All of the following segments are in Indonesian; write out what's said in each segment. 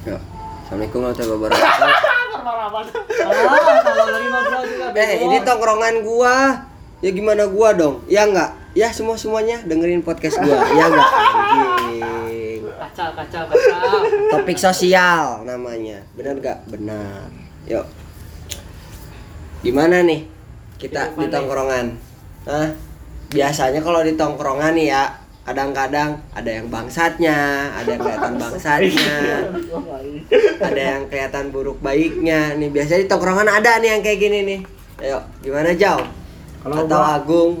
Ya. Assalamualaikum warahmatullahi wabarakatuh. Ah, kalau lagi ngobrol juga eh, ini tongkrongan gua. Ya gimana gua dong? Ya enggak? Ya semua semuanya dengerin podcast gua. Ya enggak? Anjing. kacau kacau kacau. Topik sosial namanya. Benar enggak? Benar. Yuk. Gimana nih kita di Gimana tongkrongan? Hah? Biasanya kalau di tongkrongan nih ya, kadang-kadang ada yang bangsatnya, ada yang kelihatan bangsatnya, ada yang kelihatan buruk baiknya. Nih biasanya di tongkrongan ada nih yang kayak gini nih. Ayo, gimana Jauh? Kalau Atau gua- Agung?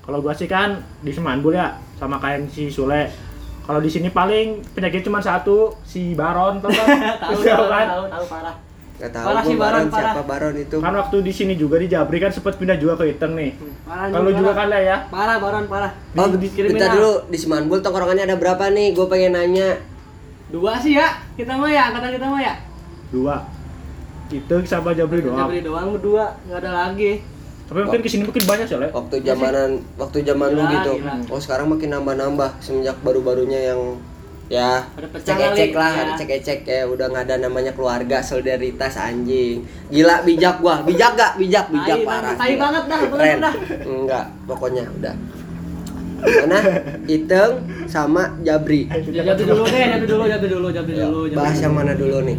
Kalau gua sih kan di Semandul ya sama kayak si Sule. Kalau di sini paling penyakit cuma satu, si Baron tau kan? Tahu Tahu tahu kan? tahu tahu parah. Gak tahu Parah gua sih, Baron, parah. siapa Baron itu. Kan waktu di sini juga di Jabri kan sempat pindah juga ke Iteng nih. Parah Kalau juga kan lah ya. Parah baron parah. Oh, Di- bentar kriminal. dulu di Semanbul tongkrongannya ada berapa nih? Gue pengen nanya. Dua sih ya. Kita mah ya, angkatan kita mah ya. Dua. Iteng sama Jabri doang. Jabri doang berdua, enggak ada lagi. Tapi mungkin ke sini mungkin banyak ya, Le. Waktu zamanan waktu zaman lu gitu. gila. Oh, sekarang makin nambah-nambah semenjak baru-barunya yang ya cek-cek lah, ya. ada cek-cek ya udah nggak ada namanya keluarga, solidaritas anjing. Gila bijak gua, bijak gak? Bijak, bijak Tai parah. banget, tai banget dah, Keren. dah. Enggak, pokoknya udah. Gimana? Iteng sama Jabri. Ya, Jabri dulu deh, Jabri dulu, Jabri dulu, Jabri Ya, dulu. Jabri bahas dulu. yang mana dulu nih?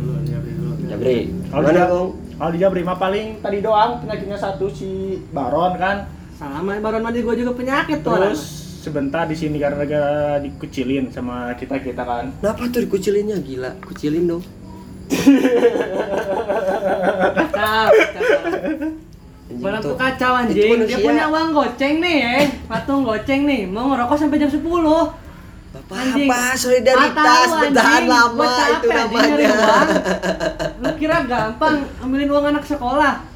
Jabri. Kalau Mana, Bang? Kalau di Jabri mah paling tadi doang penyakitnya satu si Baron kan. Sama baron mandi gua juga penyakit tuh orang. Terus sebentar di sini karena gara dikucilin sama kita kita kan. Kenapa tuh dikucilinnya gila? Kucilin dong. Kacau, kacau. Kacau anjing. Dia punya uang goceng nih, eh. Patung goceng nih. Mau ngerokok sampai jam 10. Bapak Anjing. apa solidaritas bertahan lama itu namanya. Lu kira gampang ambilin uang anak sekolah?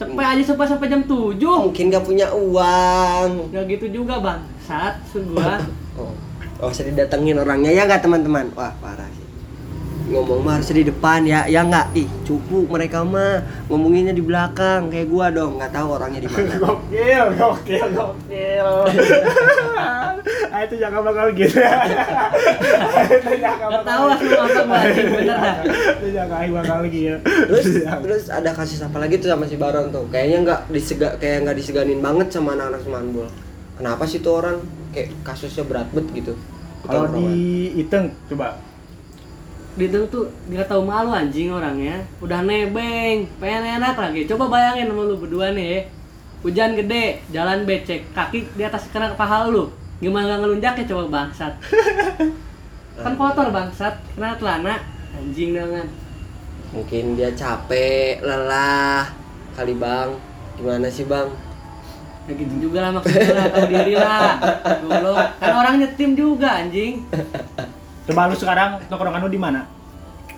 Cepet aja sampai sampai jam 7. Mungkin gak punya uang. Ya gitu juga, Bang. Saat gua. Oh, oh saya didatengin orangnya ya nggak teman-teman? Wah parah. Ngomong mah harus di depan ya, ya nggak? Ih cupu mereka mah ngomonginnya di belakang kayak gua dong, nggak tahu orangnya di mana. Gokil, gokil, gokil. ah itu jangan bakal gitu. itu jangan Gak tahu ngambek gua anjing, bener dah. Itu jangan bakal gitu. Terus terus ada kasus apa lagi tuh sama si Baron tuh? Kayaknya nggak disega kayak nggak diseganin banget sama anak-anak Semanbul. Kenapa sih tuh orang kayak kasusnya berat bet gitu? Kalau di Iteng coba Dia tuh tuh dia tahu malu anjing orangnya. Udah nebeng, pengen enak lagi. Coba bayangin sama lu berdua nih ya. Hujan gede, jalan becek, kaki di atas kena paha lu. Gimana gak ngelunjak ya coba bangsat. kan kotor bangsat, kena celana. Anjing dengan. Mungkin dia capek, lelah. Kali Bang. Gimana sih Bang? Ya gitu juga lah maksudnya lah, tahu diri lah. Kan orang nyetim juga anjing. coba lu sekarang tongkrongan lu di mana?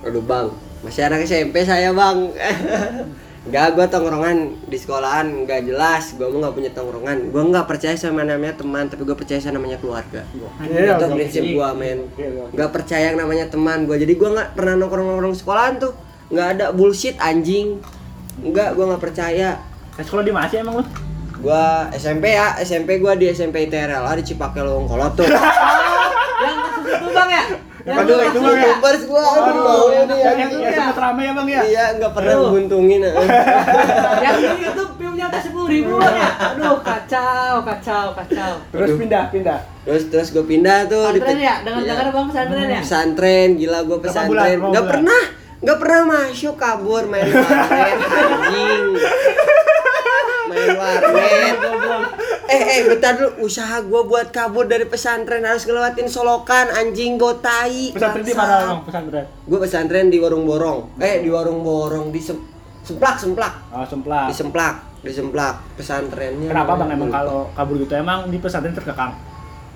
Aduh Bang, masih anak SMP saya Bang. Enggak, gua tongkrongan di sekolahan nggak jelas. Gua mah nggak punya tongkrongan. Gua nggak percaya sama namanya teman, tapi gua percaya sama namanya keluarga. Iya, itu prinsip gua men. Gokil, gokil. Nggak percaya yang namanya teman gua. Jadi gua nggak pernah nongkrong-nongkrong sekolahan tuh. Nggak ada bullshit anjing. Enggak, gua nggak percaya. Nah, sekolah di mana sih emang lu? Gua SMP ya, SMP gua di SMP ITRLA di Cipake Longkolot tuh. Yang kasus itu bang ya? Yang Aduh, lu itu Bang, ya? Youtubers gua aduh, Aduh, mau yang nih yang-. Ya sempat rame ya bang ya? Iya, nggak pernah nguntungin. yang di YouTube filmnya atas sepuluh ribu ya? Aduh kacau, kacau, kacau. Terus Aduh. pindah, pindah. Terus terus gue pindah tuh Pesantren pe- ya? Dengan Iya. Jakarta bang pesantren ya? pesantren gila gue pesantren nggak pernah nggak pernah masuk kabur main warnet anjing main warnet eh eh bentar dulu usaha gue buat kabur dari pesantren harus ngelewatin solokan anjing gotai Pesantren di mana bang? Pesantren? gue pesantren di warung borong eh di warung borong di Sem- semplak semplak Oh, Semplak. di semplak di semplak pesantrennya Kenapa bang emang kalau kabur gitu emang di pesantren terkekang?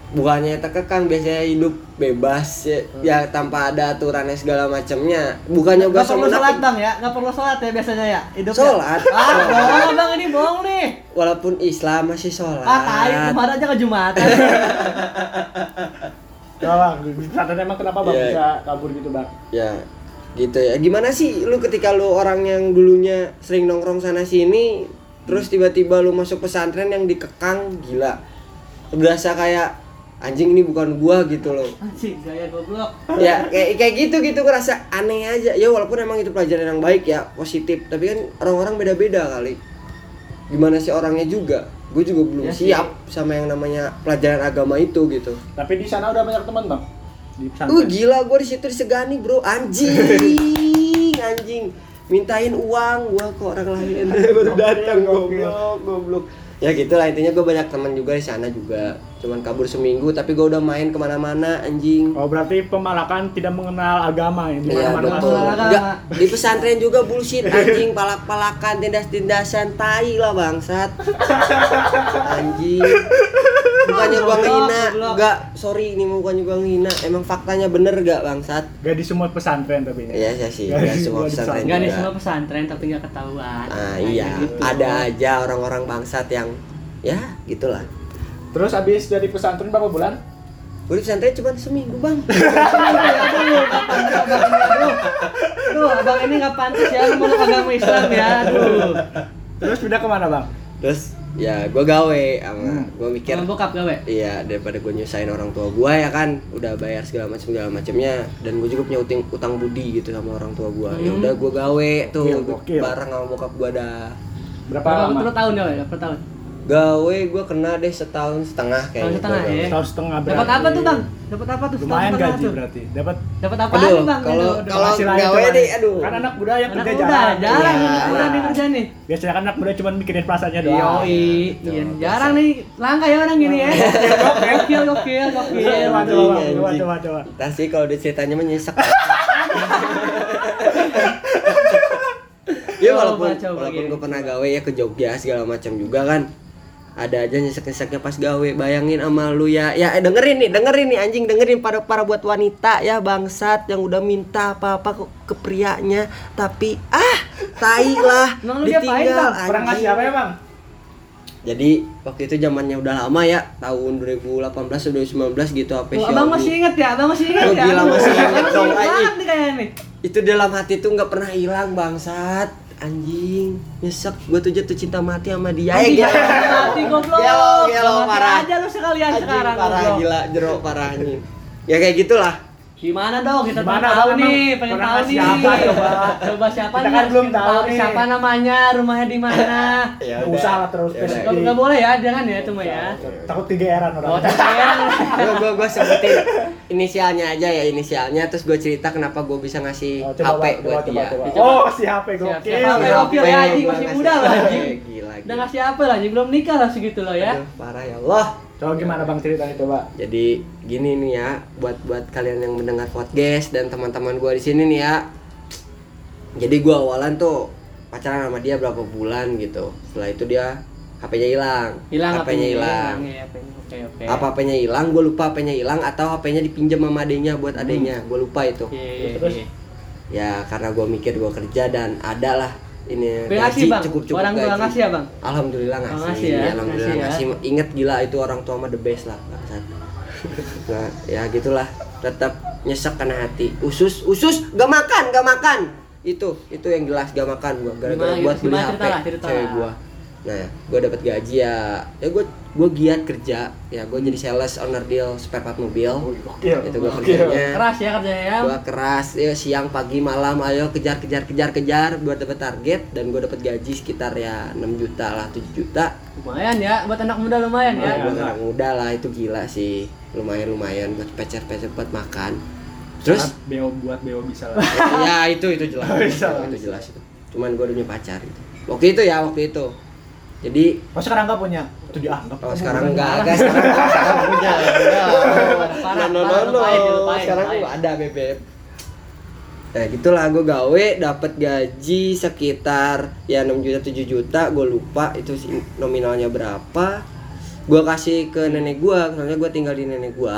Bukannya terkekang biasanya hidup bebas ya, ya tanpa ada aturannya segala macamnya bukannya Gak perlu sholat bang ya? Gak perlu sholat ya biasanya ya? Hidupnya? Sholat. Ah bohong bang ini bohong nih. walaupun Islam masih sholat Ah tai kemarin aja ke Jumatan. Ya bang, di pesantren emang kenapa bang Iya. bisa kabur gitu bang? ya gitu ya gimana sih lu ketika lu orang yang dulunya sering nongkrong sana sini terus tiba-tiba lu masuk pesantren yang dikekang gila berasa kayak anjing ini bukan gua gitu loh. Anjing, gaya goblok. ya kayak kayak gitu gitu gue rasa aneh aja. Ya walaupun emang itu pelajaran yang baik ya positif. Tapi kan orang-orang beda-beda kali. Gimana sih orangnya juga? Gue juga belum Ya sih. siap sama yang namanya pelajaran agama itu gitu. Tapi di sana udah banyak teman bang. Di uh gila gue di situ disegani bro. Anjing anjing. Mintain uang gua ke orang lain. Baru datang goblok. goblok ya gitulah intinya gue banyak teman juga di sana juga cuman kabur seminggu tapi gue udah main ke mana-mana anjing Oh berarti pemalakan tidak mengenal agama ya? di Iya mana-mana betul. Enggak, di pesantren juga bullshit anjing, palak-palakan, tindas-tindasan, tai lah bangsat. Anjing. Bukannya gua ngehina, enggak, sorry ini bukannya gua ngehina. Emang faktanya bener gak bangsat? Gak di semua pesantren tapi. Iya sih sih, enggak di semua pesantren Enggak nih juga. semua pesantren tapi nggak ketahuan. Nah, iya, gitu. ada aja orang-orang bangsat yang ya gitulah. Terus habis dari pesantren berapa bulan? Gue di pesantren cuma seminggu bang. Aduh, abang ini nggak pantas ya meluk agama Islam ya. Aduh. Terus pindah ke mana bang? Terus ya gue gawe, sama Hmm. gue mikir Sama bokap gawe. Iya daripada gue nyusahin orang tua gue ya kan udah bayar segala macam segala macamnya dan gue juga punya utang utang budi gitu sama orang tua gue ya Hmm. udah gue gawe tuh Gokil, gokil. bareng sama bokap gue dah Berapa Berapa lama? per tahun gawe? Per tahun. Gawe gue kena deh setahun setengah kayaknya setengah, gua gawe. ya? Setahun setengah berarti. Dapat apa tuh, Bang? Dapat apa tuh? Lumayan Setahun gaji tuh? berarti. Dapat Dapat apa Aduh, Bang? kalau kalau gawe deh aduh Kan anak muda yang anak kerja muda, jarang. jarang Iya. anak muda nih kerja nih. Biasanya kan anak muda cuma mikirin perasaannya doang. Iya. biasa. Jarang nih, langka ya orang gini ya. Gokil, gokil, gokil. Coba Anjing, coba coba coba coba. Sih kalau diceritanya menyesek ya walaupun coba walaupun gini. gue pernah gawe ya ke Jogja segala macam juga kan ada aja nyesek-nyeseknya pas gawe bayangin sama lu ya ya eh, dengerin nih dengerin nih anjing dengerin para para buat wanita ya bangsat yang udah minta apa-apa ke, ke prianya tapi ah tai lah Emang lu ditinggal Bang? Pernah ngasih apa ya bang? jadi waktu itu zamannya udah lama ya tahun 2018 atau 2019 gitu apa Oh, abang masih inget ya? Abang masih inget Oh, ya? gila, masih inget dong, anjing. itu dalam hati tuh nggak pernah hilang bangsat anjing nyesek gue tuh jatuh cinta mati sama dia Anjing, Eh, gila. mati goblok. Gelo, gelo, Mati parah. aja lu sekalian Anjing, sekarang parah goblok. gila jerok parah anjing ya kayak gitulah Gimana dong? Kita Gimana, tahu nih, pengen tahu nih. apa, coba? Coba siapa Kita nih? kan belum tahu nih. Siapa namanya? Rumahnya di mana? ya usah lah terus Ya spesifik. udah. Gak, nggak boleh ya, jangan ya cuma ya. Takut kegeeran orang. Oh, gue gue gue sebutin inisialnya aja ya inisialnya terus gue cerita kenapa gue bisa ngasih Oh, HP Bang, buat dia coba. Coba. Oh, si HP gokil. HP gokil ya, anjing, gua masih muda loh, HP. anjing. gila, Udah ngasih apa lah, anjing? belum nikah lah segitu loh ya. Parah ya Allah Coba gimana bang ceritanya coba? Jadi gini nih ya, buat buat kalian yang mendengar podcast dan teman-teman gua di sini nih ya. Jadi gua awalan tuh pacaran sama dia berapa bulan gitu. Setelah itu dia HP-nya hilang. Hilang HP-nya hilang. Iya, HP-nya. Oke, oke. Apa HP-nya hilang, gua lupa HP-nya hilang atau HP-nya dipinjam sama adenya buat adenya. Gua lupa itu. Iya, iya, Terus? iya. Ya karena gua mikir gua kerja dan ada lah ini Bang ngasih bang, cukup-cukup orang tua gaji. ngasih ya bang? Alhamdulillah ngasih. Oh, ngasih ya, Alhamdulillah ngasih ngasih. ya. Ingat gila itu orang tua mah the best lah bangsat. Nah, ya gitulah. Tetap nyesek kena hati. Usus, usus gak makan, gak makan. Itu, itu yang jelas gak makan gua gara-gara buat beli? HP cewek gua. Nah, gua dapat gaji ya. Ya gua gua giat kerja. Ya gua jadi sales owner deal spare part mobil. Gokil. Itu gua gokil. kerjanya. Keras ya kerjanya ya. Gua keras ya siang pagi malam ayo kejar kejar kejar kejar buat dapat target dan gua dapat gaji sekitar ya 6 juta lah 7 juta Lumayan ya, buat anak muda lumayan ya. ya buat anak muda lah itu gila sih lumayan lumayan buat pecer pecer buat makan terus BO buat BO bisa lah. ya itu itu jelas Bisa lah, itu jelas itu cuman gua udah punya pacar itu waktu itu ya waktu itu jadi Oh sekarang nggak punya? Itu dianggap. Oh sekarang enggak, guys. Sekarang, sekarang punya. Enggak. No, no, no, Sekarang gua ada bebek. Nah gitulah gue gawe dapat gaji sekitar ya 6 juta 7 juta gue lupa itu nominalnya berapa gue kasih ke nenek gue soalnya gue tinggal di nenek gue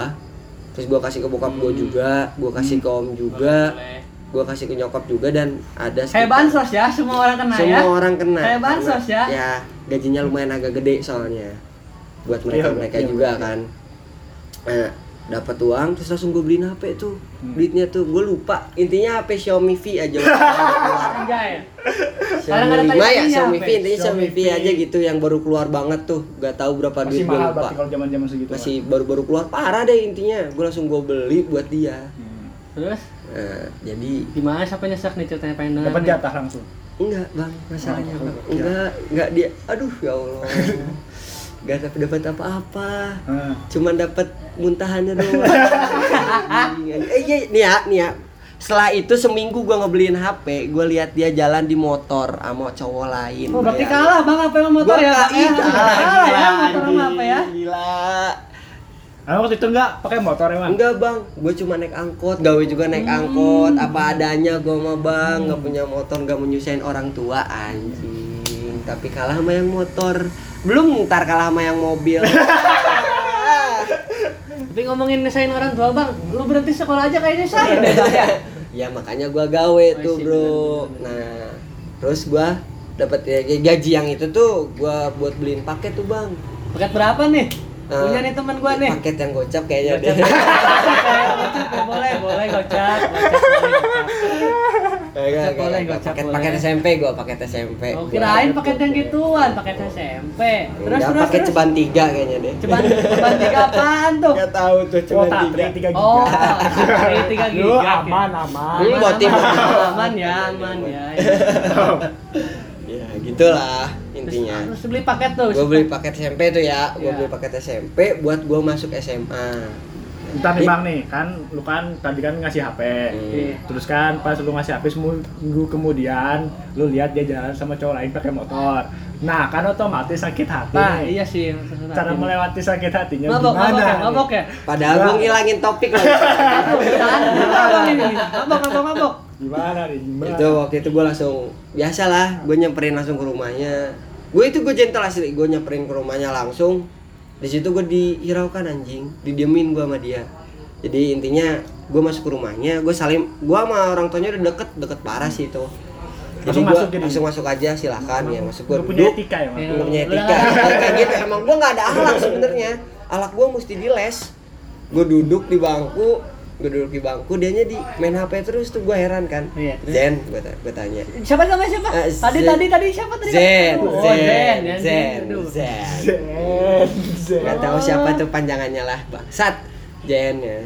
terus gue kasih ke bokap gue juga gue kasih ke om juga gue kasih ke nyokap juga dan ada Kayak sekitar- bansos ya, semua orang kena semua ya. orang kena Kayak bansos ya. ya gajinya lumayan agak gede soalnya buat mereka mereka Iya, juga iya. kan nah, dapat uang terus langsung gue beliin HP tuh Hmm. duitnya tuh gue lupa intinya HP Xiaomi V aja Anjay. Sekarang ada Xiaomi 5 ya Xiaomi V HP. intinya Xiaomi V aja gitu yang baru keluar banget tuh gak tahu berapa Masih duit gue mahal lupa berarti kalau zaman-zaman segitu. masih baru-baru keluar parah deh intinya gue langsung gue beli buat dia Hmm. Terus nah, jadi gimana siapa nyesek nih ceritanya pengen Dapat jatah langsung. Enggak bang masalahnya Oh, bang iya. enggak enggak dia aduh ya Allah Gak dapat dapat apa-apa Heeh. cuman dapat muntahannya doang. eh iya nih ya, nih ya. Setelah itu seminggu gua ngebeliin HP, gua lihat dia jalan di motor sama cowok lain. Oh berarti Ya. kalah bang apa sama motor Gua ya? ka- Bang, ya? iya, Kalah ya gila, motor sama apa ya? Gila. Ah, waktu itu enggak? Pakai motor emang? Enggak bang, gue cuma naik angkot, gawe juga naik angkot, apa adanya gue mah bang, nggak punya motor, nggak menyusahin orang tua anjing, tapi kalah sama yang motor, belum ntar kalah sama yang mobil. Tapi ngomongin nyesain orang tua bang, lu berhenti sekolah aja kayaknya saya ya. ya makanya gua gawe Oh, tuh sih, bro. nah terus gua dapat ya, gaji yang itu tuh gua buat beliin paket tuh bang. Paket berapa nih? Eh, Punya nih teman gua nih. paket yang gocap kayaknya Gocap. deh Gocap, boleh, boleh gocap. Gocap, boleh, gocap. Paket boleh. paket SMP gua paket SMP Oh, kirain paket yang gituan, paket SMP. Terus terus paket terus. ceban tiga kayaknya deh Ceban ceban tiga apaan tuh? Nggak tahu tuh ceban tiga 3 giga. Oh, tiga Lu giga. aman, aman. Hmm, buat tim. aman ya, aman ya. ya gitulah intinya terus beli paket tuh. gua beli paket SMP tuh ya gua Iya. beli paket SMP buat gua masuk SMA Bentar nih bang nih, kan lu kan tadi kan ngasih HP Iya. Terus kan pas lu ngasih HP seminggu kemudian Lu lihat dia jalan sama cowok lain pakai motor Nah kan otomatis sakit hati Nah, nih. iya sih. Cara melewati sakit hatinya Mabok, gimana? mabok ya, nih? mabok ya. padahal gua ngilangin topik lagi Mabok mabok, mabok, mabok. Gimana nih, gimana? itu waktu itu gue langsung biasa lah gue nyamperin langsung ke rumahnya. Gue itu gue gentle asli gue nyamperin ke rumahnya langsung. Di situ gue dihiraukan anjing. Didiemin gue sama dia. Jadi intinya gue masuk ke rumahnya gue salim gue sama orang tuanya udah deket deket parah sih itu. Jadi gue masuk langsung masuk aja silahkan ya masuk gue Lu punya duduk. etika ya? Iya. gue punya etika. Kayak gitu emang gue nggak ada alat sebenarnya. Alat gue mesti diles gue duduk di bangku gue duduk di bangku dianya di main hp terus tuh gue heran kan Iya? Zen gue gue tanya Siapa namanya siapa? Eh, Tadi tadi tadi siapa tadi? Zen Oh, Zen Zen, ya, Zen. Zen Zen, zen. nggak tahu siapa tuh panjangannya lah bangsat Zen ya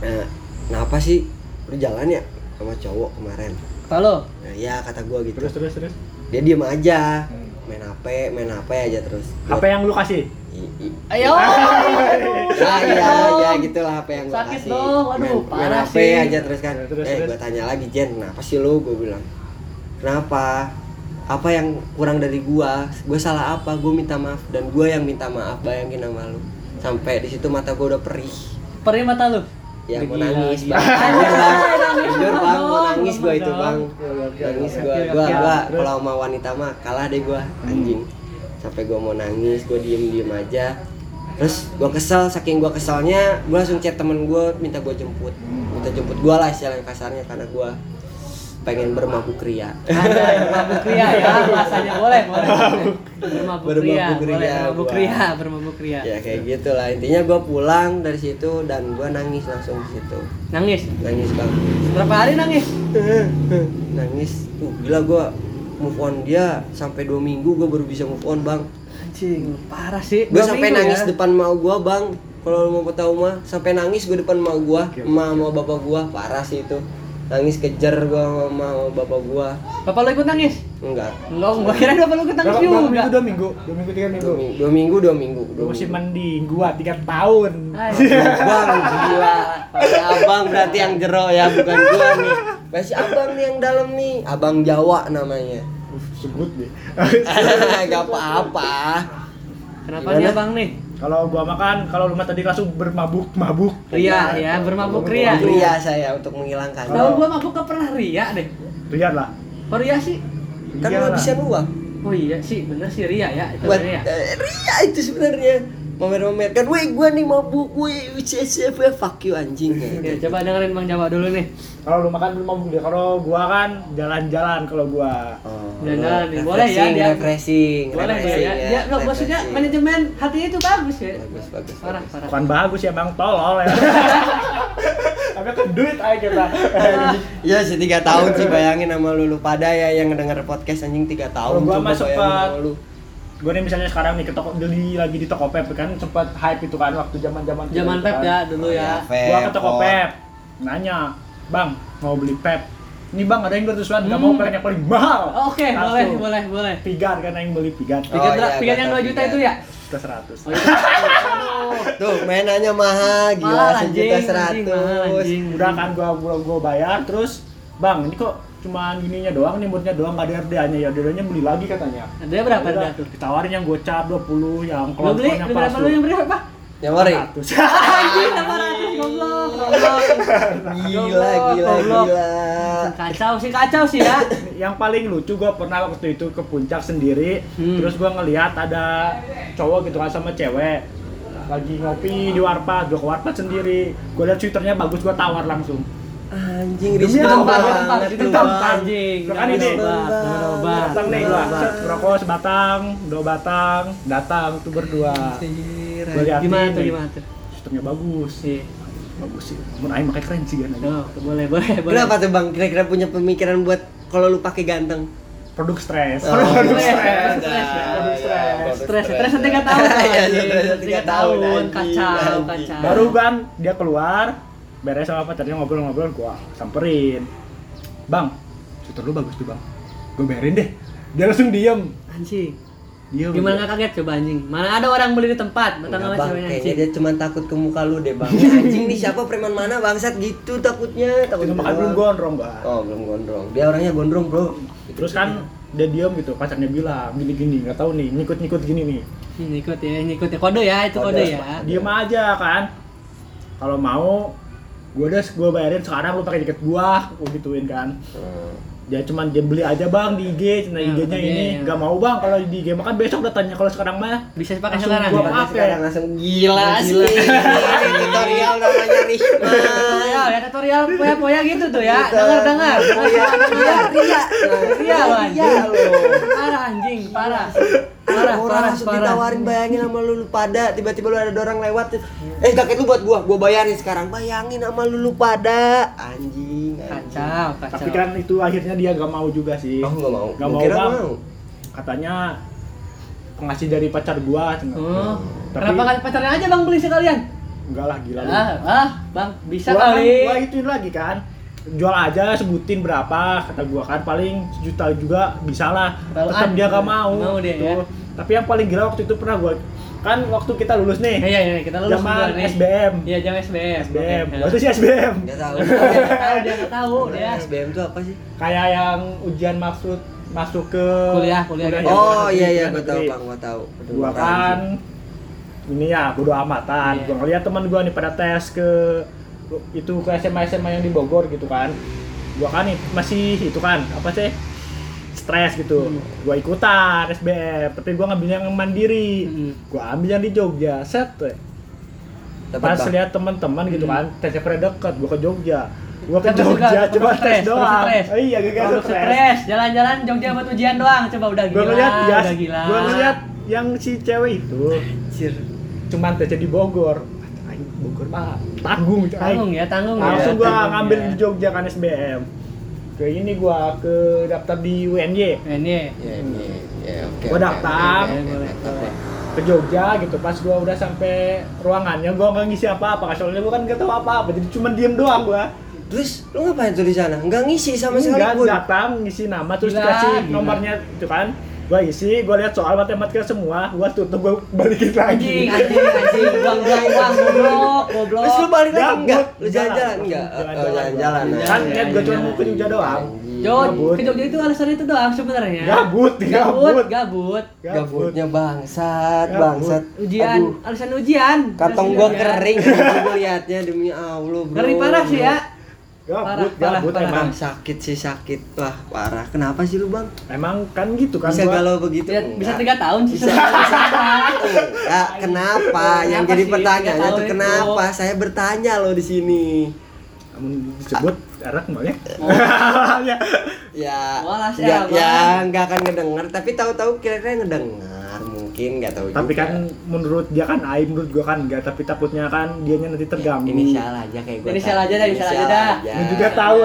nah kenapa sih lu jalan ya sama cowok kemarin Halo. nah, ya kata gue gitu Terus, terus, terus dia diem aja Hmm. Main hp main hp aja terus HP yang lu kasih? Ayo. Ya iya ya gitulah apa yang gua Sakit kasih. dong, waduh, main, main HP sih. aja terus kan. Terus, eh terus. gua tanya lagi Jen, kenapa sih lu? Gua bilang. Kenapa? Apa yang kurang dari gua? Gua salah apa? Gua minta maaf dan gua yang minta maaf. Bayangin sama lu. Sampai di situ mata gua udah perih. Perih mata lu. Ya mau nangis bang. Jujur, bang. Mau nangis gua itu bang. Nangis gua, oke, gua, kalau sama wanita mah kalah deh gua anjing. Sampai gua mau nangis, gua diem diem aja. Terus gua kesel, saking gua keselnya, gua langsung chat temen gua minta gua jemput. Minta jemput gua lah istilahnya kasarnya karena gua pengen bermabuk ria. Ada yang bermabuk ria ya, bahasanya boleh, boleh. Bermabuk ria, Bermabuk boleh ria, bermabuk ria, bermabuk ria. ya kayak gitulah. Intinya gua pulang dari situ dan gua nangis langsung di situ. Nangis. Nangis bang. Berapa hari nangis? nangis. Uh, gila gua move on dia sampai dua minggu gua baru bisa move on bang. Anjing, parah sih. gue sampai nangis ya. depan mau gua bang kalau mau tahu mah sampai nangis gue depan mau gua emak sama bapak gua parah sih itu nangis kejar gua sama bapak gua Bapak lu ikut nangis? enggak Enggak, gua kira bapak lu ikut nangis Berapa, berapa juga. minggu? Dua minggu? Dua minggu, tiga minggu? dua minggu dua minggu dua minggu, masih mending gua tiga tahun Ay, bang gila pakai abang berarti yang jero ya bukan gua nih masih abang nih yang dalam nih abang Jawa namanya Uh, sebut deh gak apa-apa Kenapa nih abang nih? Kalau gua makan, kalau lu tadi langsung bermabuk-mabuk Ria ya, bermabuk ria. ria saya untuk menghilangkan Tahu gua mabuk ke pernah ria deh. Lihat lah Oh ria sih. kan Iyalah. ngabisin uang Oh iya sih, bener sih ria ya, itu buat ria. eh, ria itu sebenarnya Mamer-mamer kan, weh gua nih mabuk, weh CSF, fuck you anjing. Oke, coba dengerin Bang Jawa dulu nih. Kalau lu makan belum mabuk dia. Kalau gua kan jalan-jalan kalau gua. Oh, Jalan-jalan nih. Boleh ya, dia- refreshing, Boleh ya, refreshing ya. Dia lo maksudnya manajemen hatinya itu bagus ya. bagus, bagus, Parah, bagus. parah. Bukan bagus ya bang, tolol ya. Tapi ke duit aja kita. Iya sih tiga tahun sih bayangin sama lu, lu pada ya yang ngedenger podcast anjing tiga tahun. Kalau gua coba mah gue nih misalnya sekarang nih ke toko beli lagi di toko pep kan sempat hype itu kan waktu zaman zaman Zaman Pep ya dulu ya. gua ke toko Pep, pep nanya bang mau beli pep ini bang ada yang bertusuan nggak Hmm. mau pengen yang paling mahal Oke, boleh, Langsung. boleh, boleh. pigar kan yang beli pigar Oh, Piket iya, piket yang gua 2 tahu juta itu ya? juta seratus Oh, iya. Tuh mainannya mahal, gila Mahal, sejuta seratus. udah kan gua, gua gua bayar terus bang ini kok cuman gininya doang nih moodnya doang nggak ada RDA-nya ya RDA-nya beli lagi katanya Dia berapa dia tuh? ditawarin yang gocap 20 yang Lu beli, kelontongan lu berapa lu yang beli apa? Yang mari. 100 Anjing, 800 goblok, goblok. Gila, gila, gila. Kacau sih, kacau sih ya. yang paling lucu gue pernah waktu itu ke puncak sendiri Hmm. terus gue ngelihat ada cowok gitu kan sama cewek lagi ngopi di warpat gue ke warpat sendiri gue lihat twitternya bagus gue tawar langsung Anjing? Tempat, banget anjing. Kan ini. datang nih rokok sebatang dua batang datang tuh berdua Gimana tuh, gimana tuh? sistemnya bagus Iya. bagus sih mun aing pakai keren sih kan Tuh, boleh, boleh, boleh. Kenapa tuh Bang kira-kira punya pemikiran buat kalau lu pakai ganteng? produk stres Oh, produk stres, stres stres, produk stres Stres, stres tiga tahun. Iya, anjing. stres tahun, tahun, anjing, kacau, anjing. kacau. baru kan dia keluar beres sama pacarnya ngobrol-ngobrol gua samperin. Bang. Shooter lu bagus tuh bang. Gue bayarin deh. Dia langsung diem. Anjing. dia Gimana nggak kaget coba anjing? Mana ada orang beli di tempat, datang sama bang, ceweknya kayaknya anjing. dia cuma takut ke muka lu deh bang. Anjing. Nih siapa? Preman mana bangsat? Gitu takutnya. Takut itu makan belum gondrong gua Oh belum gondrong, dia orangnya gondrong bro. Terus kan dia diem gitu. Pacarnya bilang gini gini nggak tahu nih ngikut gini nih. Ini ikut ya, ini ikut ya. Kode ya, itu kode, Kode. ya. diem aja kan. Kalau mau gua udah gua bayarin sekarang lu pakai jaket gua gua gituin kan dia cuman dia beli aja bang di IG nah Ya, IG-nya iya, ini iya. nggak mau bang kalau di IG makan besok udah tanya kalau sekarang mah Bisa pakai sekarang. gua ya? pakai. sekarang langsung gila sih Gila. Ini tutorial namanya Tutorial ya, tutorial poya-poya gitu tuh ya. Gitu. Dengar dengar. Ria, ria, ria Ria lo anjing. Ria lo Parah anjing, parah. Parah, orang parah, langsung parah. ditawarin bayangin sama lu, lu pada tiba-tiba lu ada orang lewat eh jaket lu buat gua gua bayarin sekarang bayangin sama lu, lu pada anjing, anjing. Kacau, kacau. tapi kan itu akhirnya dia gak mau juga sih aku nggak mau Nggak Gua mau, Bang. mau katanya pengasih dari pacar gua. Oh, Tapi- kenapa kalian pacarnya aja bang beli sekalian? enggak lah gila lu. Ah, ah, bang bisa gua, kali. gua ituin lagi kan jual aja sebutin berapa kata gua kan paling sejuta juga bisa lah tetap dia gak mau, mau dia, gitu. ya. Tapi yang paling gila waktu itu pernah gua kan waktu kita lulus nih Iya, iya, kita lulus Zaman nih. SBM. Iya, zaman SBM. SBM Oke, waktu sih SBM nggak tahu Dia tahu, dia. SBM itu apa sih kayak yang ujian maksud masuk ke Kuliah, kuliah gitu. yang oh iya iya kuliah gua tahu bang gua tahu gua tahu kan ini ya bodo amatan Iya. gua ngeliat teman gua nih pada tes ke itu ke SMA SMA yang di Bogor gitu kan gua kan nih masih itu kan apa sih stres gitu Hmm. gua ikutan SBM tapi gua ngambil yang mandiri Hmm. gua ambil yang di Jogja set tuh Dapat, pas lihat teman-teman gitu Hmm. kan tesnya pada deket gua ke Jogja gua ke juga Jogja produk cuma tes doang stres. Oh, iya gak Produk stres jalan-jalan Jogja buat ujian doang. Coba udah gila, ngeliat ya udah gila. gua ngeliat yang si cewek itu Anjir. cuman tesnya di Bogor Bogor mah tanggung. Tanggung ya, tanggung ya. langsung gua Tanggung ngambil ya. di Jogja kan SBM ke ini gua ke daftar di UNY Ini. ya ini ya oke Gua daftar. ke Jogja gitu. Pas gua udah sampai ruangannya gua nggak ngisi apa-apa. Soalnya gua kan nggak tahu apa-apa jadi cuma diem doang gua. Terus lu ngapain tuh di sana? Nggak ngisi sama sekali Enggak, pun? datang ngisi nama terus Gila, dikasih gila. nomornya itu kan gua isi gua lihat soal matematika semua gua tutup gua balikin Anjing, lagi anjing, anjing, buang, buang, buang, goblok, goblok. terus lu balik lagi enggak lu jalan. jalan-jalan enggak Oh, Jalan-jalan. Jalan. kan Iya, niat gua iya, cuma iya. mau ke Jogja doang Jo, Gabut. ke Jogja itu alasannya itu doang sebenarnya. gabut Gabut, gabut gabut. gabutnya bangsat bangsat Ujian, alasan ujian. kantong Alasan gua kering anjing gua liatnya demi Allah bro Ngeri parah sih ya. Gabut, Parah, gabut parah, emang. Ah, sakit sih sakit wah parah kenapa sih lu bang Emang kan gitu kan bisa gua. galau begitu Ya, bisa Enggak. tiga tahun sih bisa sebenarnya. Enggak, kenapa yang Kenapa jadi tahu itu. kenapa saya bertanya loh di sini Namun disebut erak mbaknya. ya. ya Walah, sih, nggak Abang. ya nggak akan ngedenger tapi tahu-tahu kira-kira ngedengar mungkin nggak tahu Tapi juga. kan menurut dia kan aib, menurut gua kan enggak, tapi takutnya kan dianya nanti terganggu. ini salah aja kayak gue Inisial aja dah, inisial aja dah. Lu juga tahu.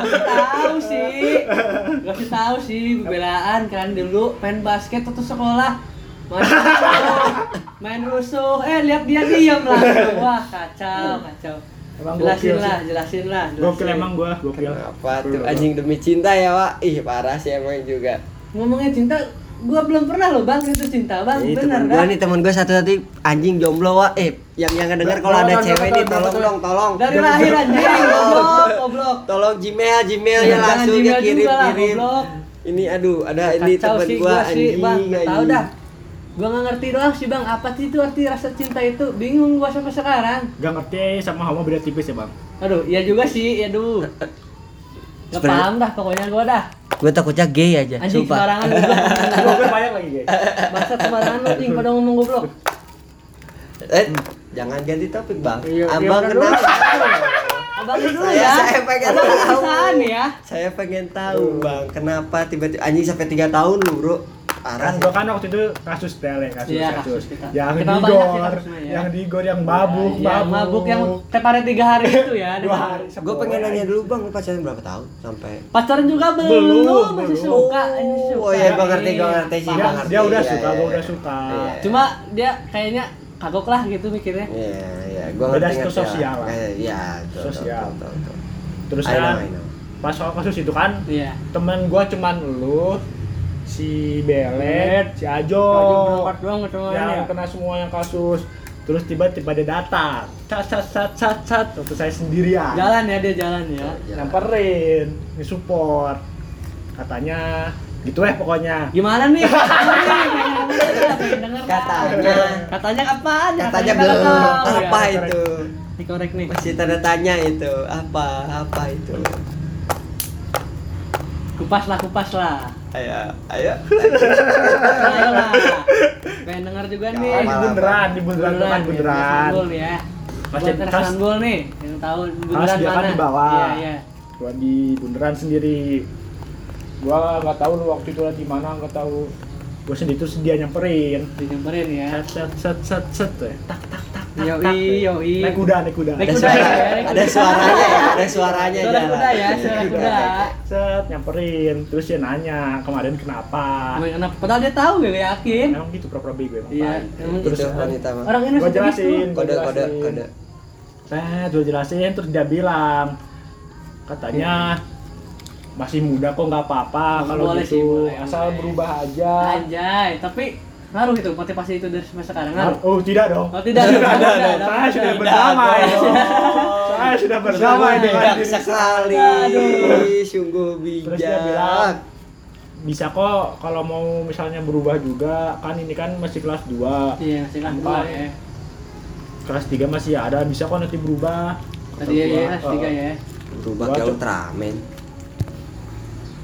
Gak tahu sih, gak sih tahu sih belaan kan dulu main basket atau sekolah main rusuh, main rusuh, eh lihat dia diam langsung, wah kacau kacau. Emang jelasin lah, jelasin lah. Gokil emang gua, gokil. apa tuh? Anjing demi cinta ya pak ih parah sih emang juga. Ngomongnya cinta, gua belum pernah loh bang. Itu cinta bang, ini bener temen gue nih temen gue satu satu anjing jomblo wak. Eh yang yang ngedenger kalau ada cewek nih tolong dong tolong Dari lahir anjing, goblok, goblok. tolong Gmail Gmailnya Jangan langsung Gmail ya kirim kirim. ini aduh ada ini temen gua gua sih bang, anjing tahu dah. Gua nggak ngerti doang sih bang, apa sih itu arti rasa cinta itu? Bingung gua sampai sekarang. Gak ngerti sama homo beda tipis ya, Bang. Aduh, iya juga sih, ya duh. Gak Sebenarnya- paham dah pokoknya gua dah. gue takutnya gay aja Anjing sumpah sembarangan goblok. Gua banyak lagi, guys. Bangsat sembarangan lu anjing pada ngomong goblok. eh jangan ganti topik bang Iya, iya, abang dulu. kenapa Abang lu dulu Saya- ya. saya pengen Abang tahu. ya. saya pengen tahu bang kenapa tiba-tiba anjing sampai tiga tahun lu bro parah Kan sih. gua kan waktu itu kasus tele, kasus Iya, kasus. kasus kita. Yang Kita digor, ya. yang digor yang mabuk, Ya, mabuk. mabuk yang tiap hari tiga hari itu ya. dua hari. gue pengen nanya dulu bang lu pacaran berapa tahun sampai Pacaran juga belum, Belum, masih belum. suka, ini suka. oh iya gue nih. ngerti gue ngerti sih Dia, dia udah Iya, suka, iya, gua iya. udah suka. Iya. Cuma dia kayaknya kagok lah gitu mikirnya. Iya, iya, gua Beda ngerti ngerti sosial lah. Iya, Sosial. Terus kan pas soal kasus itu kan Iya. temen gua cuman lu si Belet, si Ajo, berangkat doang yang ya. kena semua yang kasus. Terus tiba-tiba dia datang, cat cat cat cat cat, waktu saya sendirian. Jalan ya dia jalan ya. Nyamperin, support katanya gitu eh pokoknya Gimana nih? Katanya. Katanya kapan? Katanya belum. ya. Apa itu? Dikorek nih. Masih tanda tanya itu. Apa? Apa itu? Kupas lah, kupas lah. Ayo, ayo. Ayo lah. Pengen denger juga Gak nih. apa-apa. beneran di beneran beneran ya, beneran Istanbul ya. Masih kas- Istanbul nih, yang tahu beneran dia kan mana? di bawah. Iya, iya. gua di bundaran sendiri gua nggak tahu lu waktu itu di mana nggak tahu gua sendiri terus dia nyamperin Dinyamperin ya. set set set set set tuh ya. tak tak tak tak Yoi, tak. yoi. naik kuda naik kuda Naik Ada kuda suara, ya, ada kuda. suaranya ya, ada suaranya Suara jalan. kuda ya, suara kuda. set nyamperin terus dia nanya kemarin kenapa kenapa? Padahal dia tahu gue yakin. emang gitu pura-pura bego emang Iya, terus Itu wanita mah. Orang ini gua seperti jelasin Kode, kode, jelasin. kode. Saya gue jelasin terus dia bilang katanya masih muda kok nggak apa-apa kalau boleh sih, gitu boleh, asal boleh. berubah aja. Anjay, tapi ngaruh itu motivasi itu dari sampai sekarang ngaruh. Oh tidak dong. Oh tidak, tidak, Tidak tidak, dong. tidak, Saya tidak. sudah Tidak berdamai. Saya sudah berdamai dengan diri sekali. Aduh. Sungguh Terus dia bilang, bijak. Bisa kok kalau mau misalnya berubah juga kan ini kan masih kelas 2 Iya, masih kelas dua ya. kelas 3 masih ada bisa kok nanti berubah Tadi ya, ya, kelas gua, tiga "Eh, ya. Berubah tuh- Ultraman.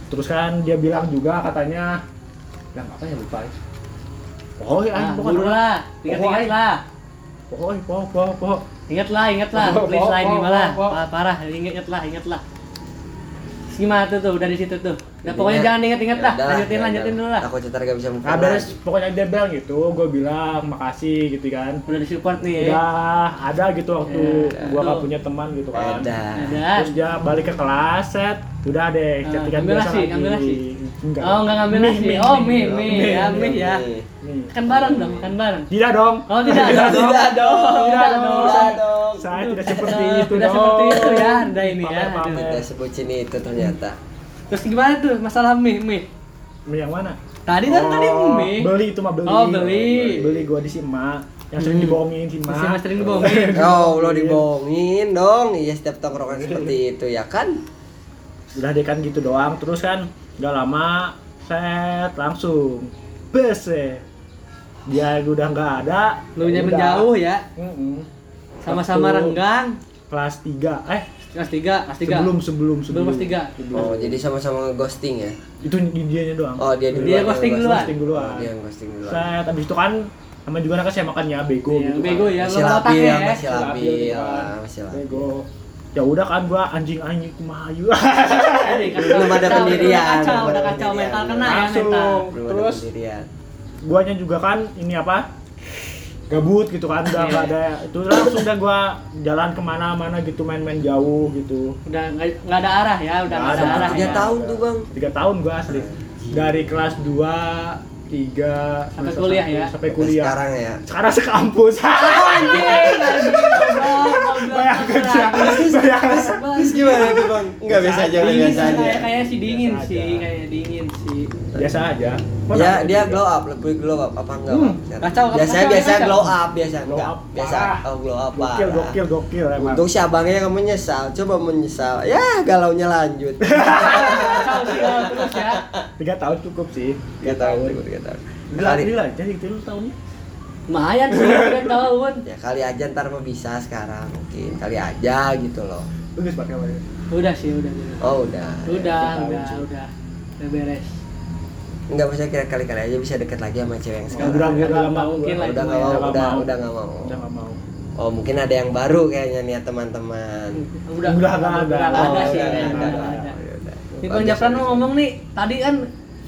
Terus kan dia bilang juga katanya yang apa ya lupa oh ya Nah, bukan buru lah, ingat-ingat Pokoknya- lah. pokoknya pokok pokok Ingat lah, ingat lah. Oh, oh. Pa- Parah, ingat lah, ingat lah. Gimana tuh tuh dari situ tuh? Nah, pokoknya jangan inget-inget Ya dah. udah, Lanjutin, ya lanjutin udah. dulu lah. Aku cetar gak bisa move Nah beres, pokoknya dia bilang gitu, gue bilang makasih gitu kan Udah disupport nih ya. Udah ada gitu waktu Ya, gue gak punya teman gitu kan Ada. Ada. Terus dia balik ke kelas, set Udah deh, Ah, ketika ngambil biasa nasi, lagi ngambil nasi. Enggak Oh, enggak ngambil nasi. mie, Oh, mie, mie, ya, mie ya. Nih. Nih. Kan bareng dong, kan bareng. Tidak dong Oh, tidak ada. Tidak dong. Tidak dong. Tidak dong. Saya tidak seperti itu tidak dong seperti itu ya, Anda ini ya. Tidak sebutin itu ternyata. Terus gimana tuh masalah mie, mie? Mie yang mana? Tadi kan tadi mie. Beli itu mah beli Oh, beli. Beli gue di si emak Yang sering Hmm. dibohongin si Masih emak mas sering dibohongin. Oh, lo dibohongin dong. Iya, setiap tongkrongan seperti itu ya kan? udah deh kan gitu doang terus kan gak lama set langsung bes eh. Dia udah nggak ada Lu nya udah. menjauh ya. Sama-sama renggang. Kelas 3. Eh, Kelas 3, kelas 3. sebelum sebelum Sebelum kelas tiga. Oh, jadi sama-sama ghosting ya? Itu dianya doang. Oh, dia duluan. Dia ghosting duluan. Ghosting duluan. Oh, dia yang ghosting duluan. Set, habis itu kan sama juga anak SMA kan ya bego Iya, gitu. bego kan. ya, Masih labil, ya. masih labil, gitu kan. masih labil. Bego. Ya udah kan gua anjing anjing kumaha ayu. Ini kacau, Belum ada pendirian, Udah kacau, mental kena ya mental. Terus? Guanya juga kan ini apa? Gabut gitu kan, udah Iya. nggak ada. Itu langsung dah gua jalan ke mana-mana gitu main-main jauh gitu. Udah nggak nggak ada arah ya, udah nggak ada Nggak ada. arah. Tiga ya. tahun tuh bang. Tiga tahun gua asli. Dari kelas 2, 3 Sampai kuliah ya? Sampai kuliah. Sekarang ya. Sekarang sekampus. Bayangkan sih. Bayangkan. Terus gimana tuh bang? Enggak biasa aja, biasa aja. kayak kayak si dingin sih, kayak dingin sih. Biasa aja. Ya dia glow up, lebih glow up apa enggak? Hmm, kacau, Biasanya kacau, biasa kacau. glow up, biasa Glow enggak? up, Biasa oh glow up Gokil, parah. gokil, gokil emang. Untung si abangnya yang menyesal, coba menyesal. Ya galaunya lanjut. Kacau sih kalau terus ya. Tiga tahun cukup sih. Tiga tahun, tiga tahun. Gila, Kali, gila, jadi itu tahunnya. Lumayan sih, udah tahun. ya kali aja ntar mau bisa sekarang mungkin kali aja gitu loh. Bagus pakai apa ya? Udah sih, udah. Udah, Oh udah. udah, tahun udah, sih. udah. Udah beres. Enggak bisa kira kali-kali aja bisa deket lagi sama cewek yang sekarang. Udah, udah, Nggak udah, mungkin udah, lah udah itu nggak ya. mau, udah mau. udah nggak mau. Udah nggak mau. Oh mungkin ada yang baru kayaknya nih ya teman-teman. Udah, Udah nggak ada. Udah nggak ada sih, udah udah nggak nggak ada. ada. Oh, yaudah. Nih Bang Japran lu ngomong nih, tadi kan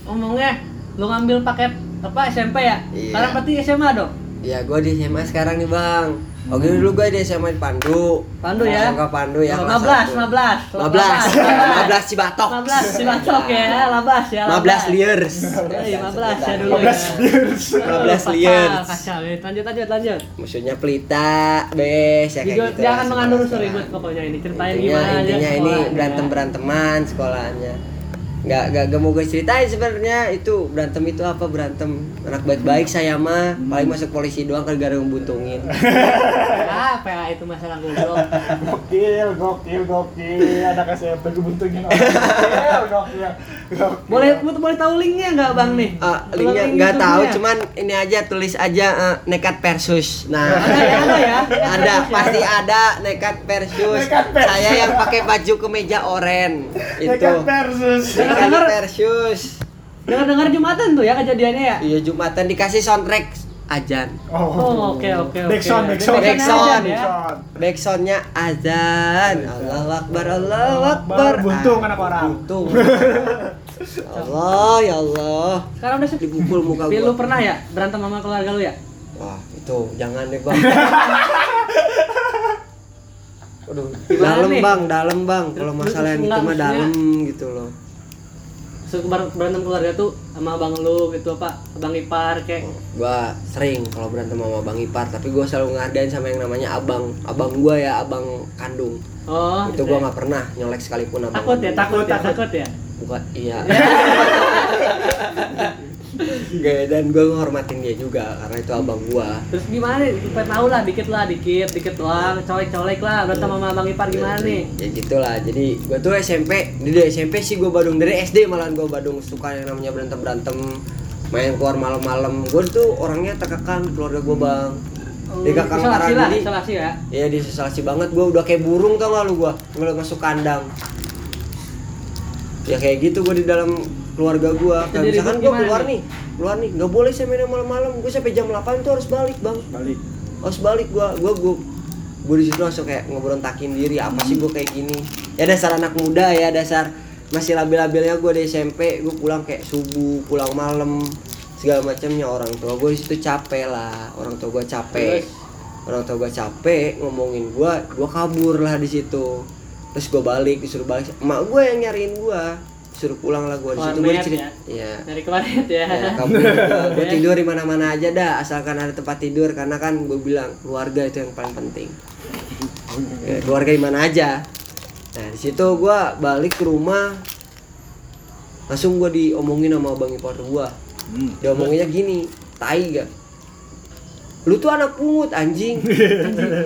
ngomongnya lu ngambil paket apa SMP ya? Iya. Sekarang berarti SMA dong? Ya gue di SMA sekarang nih bang. Oke dulu gue di SMA di Pandu. Pandu ya? Ke Pandu ya. kelas 15, satu. 15. 15 Cibatok. 15 si Batok ya, 15 ya. 15 liers. Iya, 15 ya dulu. 15 years. 15 liers. Kacau, ya. lanjut lanjut lanjut. Musuhnya pelita, bes ya kayak gitu. jangan mengandung ribut pokoknya ini ceritain Intinya, gimana intinya ini sekolahnya. berantem beranteman sekolahnya. Nggak, nggak, nggak mau gue ceritain sebenarnya itu berantem itu apa berantem anak baik-baik saya mah paling masuk polisi doang kan gara ngebuntungin Ah, PA itu masalah goblok. Gokil, gokil, gokil. Anak SMP kebuntungin orang. Gokil, gokil. Boleh boleh tahu linknya nggak bang nih? Tukang linknya link nggak tahu cuman ini aja tulis aja eh, nekat versus nah Ada ya, ada ya. ada pasti ada nekat versus Nekat versus. saya yang pakai baju kemeja oren itu Nekat versus. Dengar-dengar. Dengar dengar jumatan tuh ya kejadiannya ya. iya jumatan dikasih soundtrack ajan Oh, oke, oke, oke. Backsound, backsound. Backsound. ya. backsoundnya azan Allahu Akbar Allahu Akbar Buntung Ah, anak orang. buntung Allah ya Allah Sekarang udah sih. dipukul muka gua lu pernah ya berantem sama keluarga lu ya? Wah, itu jangan deh, Bang. Aduh, dalam bang, dalam bang. Kalau masalah yang itu mah dalam gitu loh. Berantem keluarga tuh sama abang lu gitu apa? Abang ipar kayak Gua sering kalau berantem sama bang ipar, tapi gua selalu ngargain sama yang namanya abang, abang gua ya, abang kandung. Oh, itu gua nggak pernah nyolek sekalipun abang. takut ya, kandung. takut ya, Takut. takut ya. Bukan, iya. Gak, dan gua menghormatin dia juga karena itu abang gua. Terus gimana? Supaya tahu lah dikit lah, dikit, dikit doang, colek-colek lah berantem sama abang ipar gimana nih? ya gitulah jadi gua tuh SMP dari SMP sih gua Badung dari SD malahan gua Badung suka yang namanya berantem berantem main keluar malam-malam gua tuh orangnya tekekan keluarga gua bang di kakang isolasi lah, Parangidi isolasi ya. ya disesalasi banget gua udah kayak burung tau gak lu gua ngeliat masuk kandang ya kayak gitu gua di dalam keluarga gua. Kayak Jadi misalkan gua keluar nih? nih keluar nih nggak boleh saya main malam-malam. Gua sampai jam 8 tuh harus balik bang. Balik. harus balik gua. Gua gua gua di situ langsung kayak ngebrontakin diri apa sih gua kayak gini. Ya dasar anak muda ya dasar masih labil-labilnya gua di SMP gua pulang kayak subuh pulang malam segala macamnya. Orang tua gua di situ capek lah. Orang tua gua capek. Orang tua gua capek ngomongin gua gua kabur lah di situ. Terus gua balik disuruh balik. Emak gua yang nyariin gua suruh pulang lah gua di situ gua Warnet dicerit ya? ya Dari kemarin ya. Ya, gua. Gua tidur di mana-mana aja dah, asalkan ada tempat tidur karena kan gue bilang keluarga itu yang paling penting. Ya, keluarga di mana aja. Nah, di situ gua balik ke rumah langsung gua diomongin sama abang ipar gua. Hmm. Dia omonginnya gini, tai gak? Lu tuh anak pungut anjing.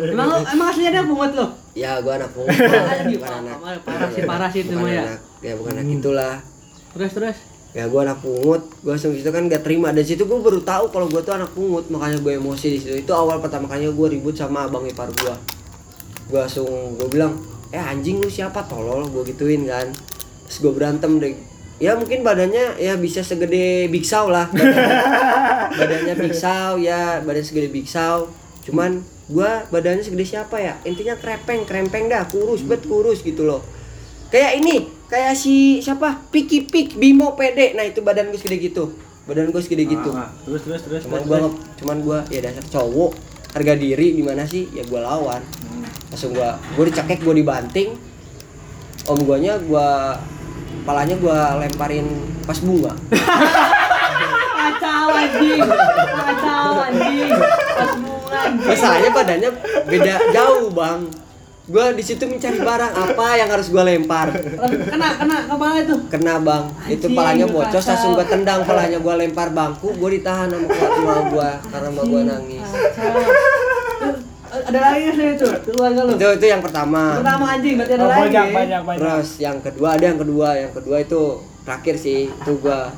Emang lu- emang aslinya dia pungut lu? ya, gua anak pungut. Anjing, bukan anak. parah sih, parah sih itu mah ya. anak- Ya bukan anak itulah. Terus terus. ya gue anak pungut. Gue langsung situ kan gak terima. Dan situ gue baru tahu kalau gue tuh anak pungut. Makanya gue emosi di situ. Itu awal pertama kalinya gue ribut sama abang ipar gue gue langsung gue bilang eh anjing lu siapa? Tolol gue gituin kan. Terus gue berantem deh. Ya mungkin badannya ya bisa segede Big Saw lah. Badannya, badannya Big Saw ya badan segede Big Saw. Cuman gua badannya segede siapa ya? Intinya krepeng krempeng dah kurus bet kurus gitu loh kayak ini kayak si siapa Piki Pik Bimo Pede nah itu badan gue segede gitu badan gue segede gitu Ah, ah. terus terus terus cuman terus. cuman gua ya dasar cowok harga diri di mana sih ya gua lawan Hmm. langsung gua gua dicekek gua dibanting om guanya gua kepalanya gua lemparin pas bunga Kacau anjing. Kacau anjing. Pas bunga anjing. masalahnya badannya beda jauh bang gua di situ mencari barang. Apa yang harus gua lempar? Kena kena kepala itu. kena bang. Itu Anjing, palanya lu bocor langsung gua tendang palanya. Gua lempar bangku gua ditahan sama keluarga gua karena mau gua nangis. Ada lagi sih itu? Keluarga lu. itu itu yang pertama. Pertama anjing berarti ada Oh, lagi. banyak banyak banyak. Terus yang kedua ada yang kedua, yang kedua itu terakhir sih itu gua.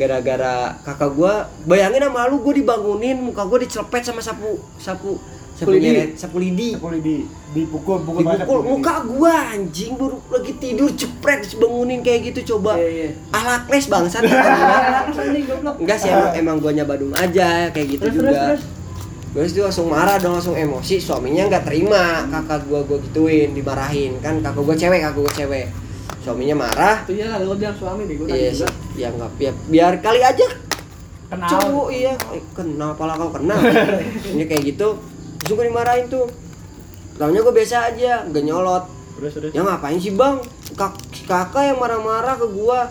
Gara-gara kakak gua bayangin sama lu gua dibangunin muka gua dicelepet sama sapu sapu sapu lidi. nyeret sapu lidi Sepuluh di dipukul pukul dipukul pukul. muka gua anjing baru lagi tidur cepret dibangunin kayak gitu coba Iya, iya. bangsat kata gua. Anak anjing goblok. enggak sih emang, emang guanya badung aja kayak gitu Terus terus juga terus. Terus dia langsung marah dong, langsung emosi. Suaminya nggak terima kakak gua gua gituin, dimarahin kan kakak gua cewek, kakak gua cewek. Suaminya marah. Itu ya lu bilang suami deh gua Iya tadi sih, juga. ya nggak biar, biar kali aja kenal cowok iya kenal pala kau kenal ini kayak gitu terus gue dimarahin tuh. Taunya gue biasa aja gak nyolot. Terus terus? Ya ngapain sih bang? Kak, si kakak yang marah-marah ke gua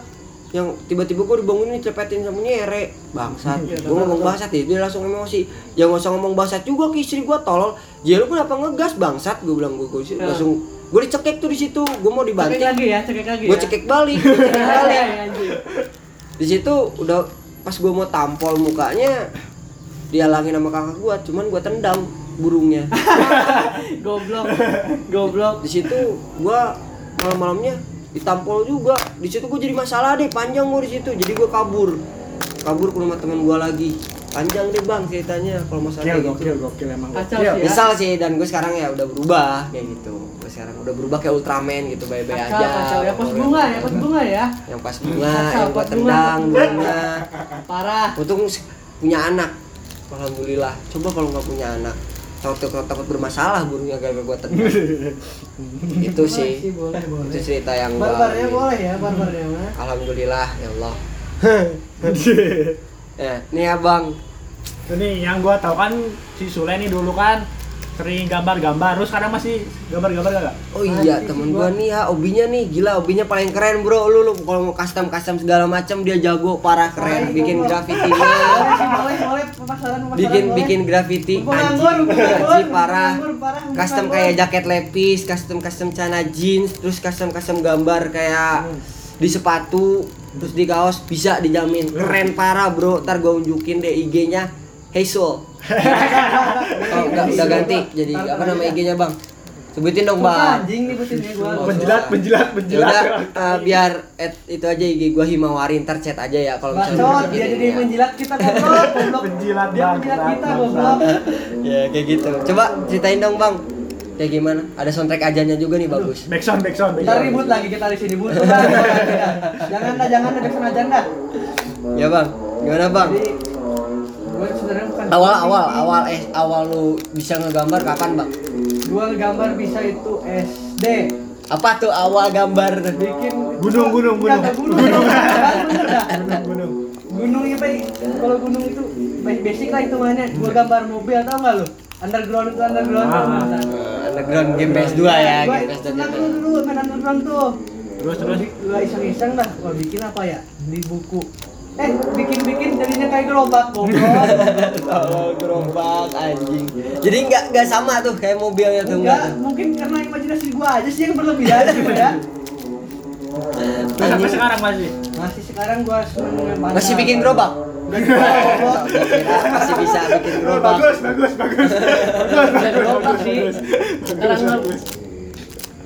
yang tiba-tiba gue dibangunin dicepetin sama nyere. Bangsat. Iya, gue ngomong bangsat ya dia langsung emosi. Ya nggak usah ngomong bangsat juga ke istri gue tolol. Ya lu kenapa ngegas? Bangsat gue bilang gue Iya. langsung gue dicekek tuh di situ. Gue mau Cekek dibanting lagi ya, cekek lagi. gue ya. cekek balik gue cekek balik. Iya, anjing. di situ udah pas gue mau tampol mukanya dihalangin sama kakak gue cuman gue tendang burungnya Goblok. Goblok. di situ gua malam-malamnya ditampol juga di situ gua jadi masalah deh panjang gua di situ jadi gua kabur kabur ke rumah teman gua lagi panjang deh bang ceritanya kalau masalah gokil kayak gokil gitu gokil emang Kacau gokil. sih ya. misal sih dan gue sekarang ya udah berubah kayak gitu gue sekarang udah berubah kayak Ultraman gitu bye-bye Kacau, aja kacau. Ya pas bunga ya, pas bunga ya. yang pas bunga Kacau, yang gua pas bunga. tendang burungnya Parah. untung punya anak alhamdulillah coba kalau nggak punya anak takut takut, takut bermasalah burungnya gara-gara gua tendang itu sih boleh, boleh. itu cerita yang gua Barbarnya boleh ya, barbarnya mah. Alhamdulillah ya Allah. ya, nih abang. ini yang gua tahu kan si Sule nih dulu kan sering gambar-gambar terus sekarang masih gambar-gambar gak? Oh iya, temen gua gua. nih ya, obinya nih gila, obinya paling keren bro. Lu lu kalau mau custom custom segala macam dia jago parah keren. Bikin graffiti Boleh sih, boleh, boleh. Pemasaran, pemasaran bikin boleh. bikin graffiti mumpung parah. Custom kayak jaket lepis, custom custom celana jeans, terus custom custom gambar kayak di sepatu, terus di kaos bisa dijamin keren parah bro. Ntar gua unjukin deh IG-nya Hazel. oh, udah, udah ganti jadi apa nama IG-nya bang? Sebutin dong bang. anjing nyebutin ya gua. penjilat penjilat Ya penjilat udah eh, biar et, itu aja IG gua Himawari ntar chat aja ya kalau misalnya Bacot, dia jadi ya. menjilat kita goblok, goblok. Penjilat Dia menjilat kita goblok. ya kayak gitu. Coba ceritain dong bang. Kayak gimana? Ada soundtrack ajannya juga nih bagus. backsound backsound Kita backsound. ribut lagi kita di sini butuh. Jangan dah, jangan dah besok aja dah. Ya bang. Gimana bang? Jadi gue sebenarnya bukan Awal awal awal eh awal lu bisa ngegambar kapan bang? Gue gambar bisa itu SD. Apa tuh awal gambar? Bikin Gunung, gunung, gunung. Kagak gunung. Gunung. gunung gunung Gunung itu kalau gunung itu basic lah hitungannya. Gue gambar mobil tau nggak lu? Underground itu underground. Ah. Eh, underground game PS2 ya, Gua game PS2. senang dulu dulu main underground tuh. terus terus Gua iseng-iseng dah, gua bikin apa ya? Di buku. Eh, bikin-bikin jadinya kayak gerobak goblok. Oh, gerobak anjing. Jadi nggak nggak sama tuh kayak mobilnya tuh Enggak, nggak mungkin karena imajinasi gua aja sih yang berlebihan gitu ya. sampai sekarang masih Masih sekarang gua. Masih bikin gerobak? Masih bisa bikin gerobak. bagus bagus bagus Udah gerobak sih. Sekarang mah bagus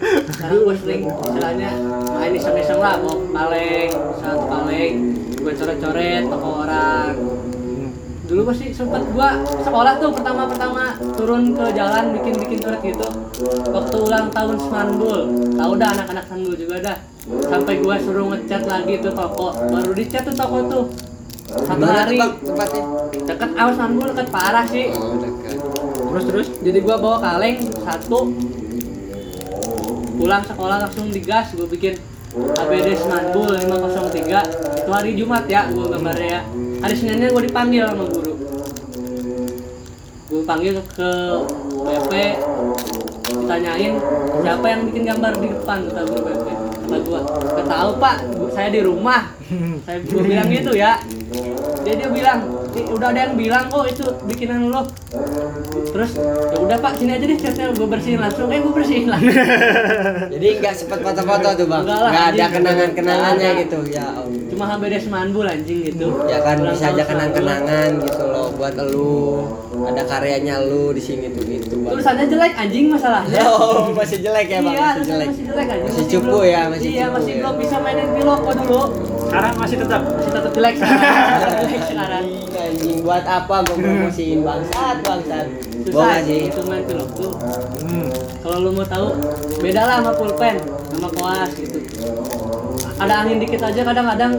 sekarang gue sering istilahnya main iseng-iseng lah mau kaleng satu kaleng gue coret-coret toko orang. Dulu pasti sempet gua sekolah tuh pertama-pertama turun ke jalan bikin-bikin surat gitu. Waktu ulang tahun Smanbul. Tahu dah anak-anak Smanbul juga dah. Sampai gua suruh ngecat lagi tuh toko. Baru dicat tuh toko tuh. Satu hari. tempatnya? Deket awas Smanbul deket parah sih. Oh Terus terus jadi gua bawa kaleng satu. Pulang sekolah langsung digas gua bikin ABD Smanbul 503 itu hari Jumat ya gua gambarnya ya. Hari Seninnya gua dipanggil sama guru. Gua panggil ke BP ditanyain siapa yang bikin gambar di depan? Kata guru BP kata gua "Nggak tahu pak. Saya di rumah. Saya gua bilang gitu ya dia dia bilang "Ih, udah ada yang bilang kok itu bikinan lo. Terus ya udah pak sini aja deh catnya gue bersihin langsung. Eh gue bersihin lah jadi nggak sempet foto-foto tuh bang? Nggak ada kenangan-kenangannya gitu ya om. cuma HBD Semanbul anjing gitu. Ya kan Ulang bisa aja kenang-kenangan gitu loh buat elu ada karyanya lu di sini tuh gitu. Tulisannya jelek anjing masalahnya. Oh masih jelek ya bang? Iya masih jelek. masih jelek anjing. Masih cupu belum- ya masih iya cupu masih ya. belum bisa mainin piloko dulu. Sekarang masih tetap masih tetap jelek sekarang jelek sekarang. Anjing, anjing. Buat apa gua promosiin bangsat bangsat? Gua susah sih sih. itu main pilok tuh. Hmm. kalau lu mau tahu beda lah sama pulpen sama koas gitu. Ada angin dikit aja kadang-kadang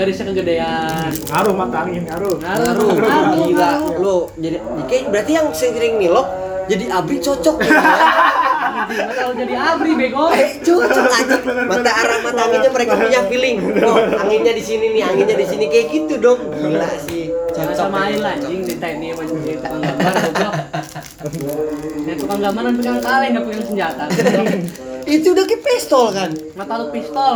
garisnya kegedean ngaruh mata angin ngaruh ngaruh ngaruh, gila ngaruh. lu jadi kayak berarti yang sering milok jadi abri cocok ya kalau jadi abri bego Eh, cocok aja. Mata arah mata anginnya mereka punya feeling. Oh, anginnya di sini nih, anginnya di sini kayak gitu dong. Gila sih. Jangan Cocok. samain lah anjing di teknik sama di tukang gambar goblok. Ya tukang gambar dan pegang kaleng nggak pegang senjata. Itu udah kayak pistol kan. Mata lu pistol.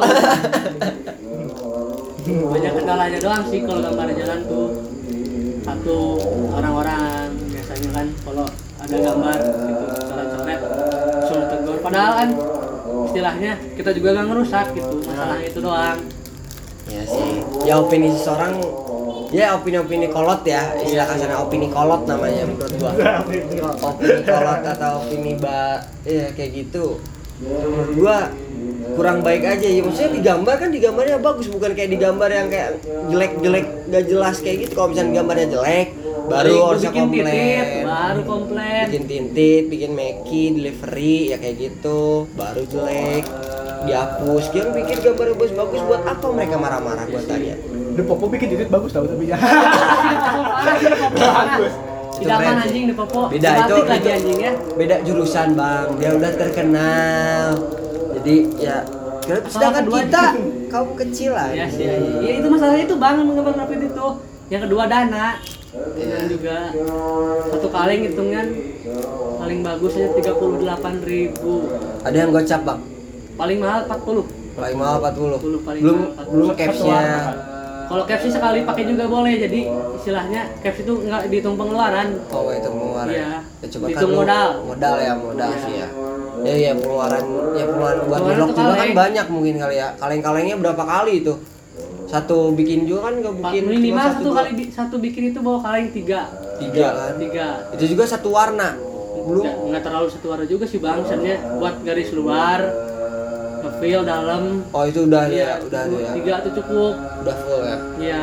Banyak kendalanya doang sih kalau gambar jalan tuh. Satu orang-orang biasanya kan kalau ada gambar gitu coret-coret suruh tegur. Padahal kan istilahnya kita juga nggak ngerusak gitu masalah itu doang. Ya sih. Ya opini seseorang ya opini-opini kolot ya. Istilah kasarnya opini kolot namanya menurut gua. Opini kolot. Atau opini ba ya kayak gitu. Menurut gua kurang baik aja ya maksudnya digambar kan digambarnya bagus bukan kayak digambar yang kayak jelek-jelek gak jelas kayak gitu kalau misalnya gambarnya jelek baru harusnya bikin titit, komplain baru komplain bikin tintit, bikin meki, delivery ya kayak gitu, baru jelek, dihapus. Dia bikin gambar bagus-bagus buat apa mereka marah-marah buat tanya? The Popo bikin titik bagus tau tapi ya. Itu Tidak aman anjing di Popo. Beda itu, itu anjing ya. beda jurusan bang, dia udah terkenal. Jadi ya, sedangkan kita kaum kecil lah. Iya sih. Ya itu masalahnya itu bang menggambar grafit itu. Yang kedua dana. Dan juga satu kaleng hitungan paling bagus aja 38.000 ribu Ada yang gocap bang, paling mahal 40 paling mahal 40 40 paling belum mahal 40. belum capsnya. kalau caps sekali pakai juga boleh jadi istilahnya caps itu nggak dihitung pengeluaran Oh itu pengeluaran. Iya. Ya, coba lu- modal. Modal ya modal Iya. sih ya. Ya ya pengeluaran ya pengeluaran buat Pengeluaran milok tuh juga kan banyak mungkin kali ya. Kaleng-kalengnya berapa kali itu? Satu bikin juga kan nggak bikin minimal satu dua. kali bi- satu bikin itu bawa kaleng tiga tiga kan. tiga Itu juga satu warna. Belum nggak, nggak terlalu satu warna juga sih bang sebenarnya buat garis luar ngefill dalam Oh itu udah Iya, ya, udah tuh ya. tiga tuh cukup Udah full ya. ya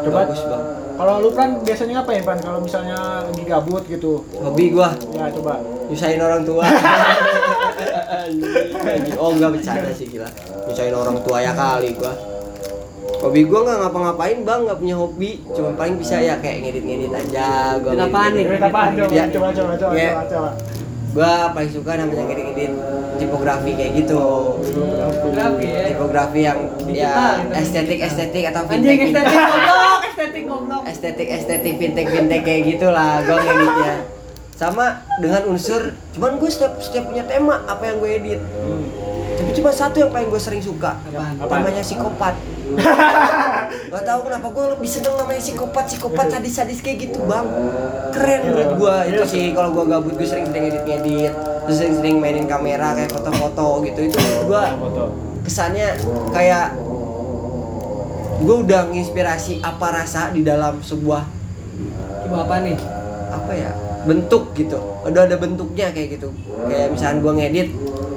Coba Bagus bang. Kalau lu kan biasanya ngapain Pan kalau misalnya lagi gabut gitu Hobi gua ya coba nyusahin orang tua. Oh enggak bercanda sih gila. Nyusahin orang tua ya kali gua. Hobi gua nggak ngapa-ngapain bang, nggak punya hobi. Cuma paling bisa ya kayak ngedit-ngedit aja. Gua Ngedit apaan nih? Coba Ya. coba coba coba Ya. coba coba Gua paling suka namanya ngedit-ngedit tipografi kayak gitu. fotografi ya Tipografi yang ya Digital, gitu. estetik-estetik atau anjing fintech. estetik goblok estetik goblok estetik estetik fintech fintech kayak gitulah gue ngeditnya sama dengan unsur cuman gue setiap setiap punya tema apa yang gue edit tapi cuma satu yang paling gue sering suka Apaan? namanya psikopat. Gak tau kenapa gue lebih seneng namanya psikopat psikopat sadis sadis kayak gitu bang. Keren menurut gue itu sih kalau gue gabut gue sering sering edit edit terus sering sering mainin kamera kayak foto foto gitu. Itu gue kesannya kayak gue udah nginspirasi apa rasa di dalam sebuah coba apa nih? Apa ya? Bentuk gitu. Udah ada bentuknya kayak gitu. Kayak misalnya gue ngedit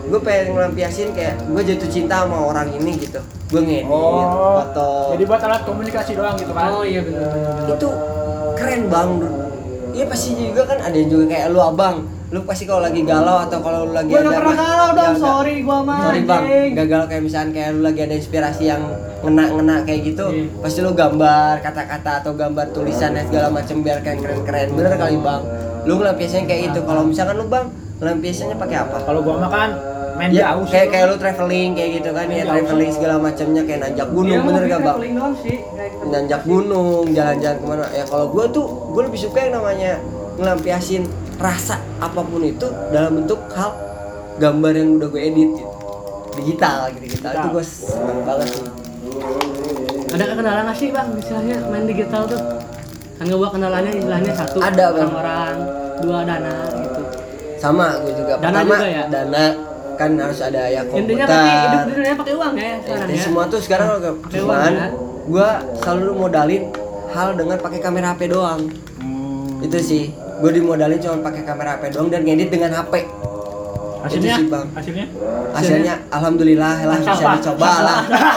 gue pengen ngelampiasin kayak gue jatuh cinta sama orang ini gitu gue ngedit Oh, foto jadi buat alat komunikasi doang gitu kan? Oh iya benar. itu keren bang Iya pasti juga kan ada yang juga kayak lu abang lu pasti kalau lagi galau atau kalau lu lagi Gua ada pernah galau dong, Ya, enggak. sorry gua mah. sorry bang anjing. gagal kayak misalkan kayak lu lagi ada inspirasi yang ngena-ngena kayak gitu Iya. pasti lu gambar kata-kata atau gambar tulisannya segala macam biar kayak keren-keren bener kali bang lu ngelampiasinnya kayak gitu kalau misalkan lu bang ngelampiasinnya pakai apa Kalau gua mah kan main ya jauh kayak sih. kayak lu traveling kayak gitu kan ya Jauh traveling segala macamnya kayak nanjak gunung Iya, bener gak bang sih. gitu. nanjak gunung jalan-jalan ke mana ya kalau gue tuh gue lebih suka yang namanya ngelampiasin rasa apa pun itu dalam bentuk hal gambar yang udah gue edit gitu digital gitu digital itu gue seneng banget sih Ada kenalan nggak sih bang istilahnya main digital tuh? Kan gua kenalannya istilahnya satu Ada, orang-orang, dua dana gitu. sama gue juga Dana pertama juga ya? dana kan harus ada ya komputer Intinya tapi hidup dunia pakai uang ya sekarang Ya, ya. semua tuh sekarang kalau Pakai uang, cuman ya. gue selalu modalin hal dengan pakai kamera HP doang Hmm. itu sih gue dimodalin cuma pakai kamera HP doang dan ngedit dengan HP Hasilnya? Itu sih, Bang. Hasilnya? hasilnya alhamdulillah lah bisa dicoba lah insya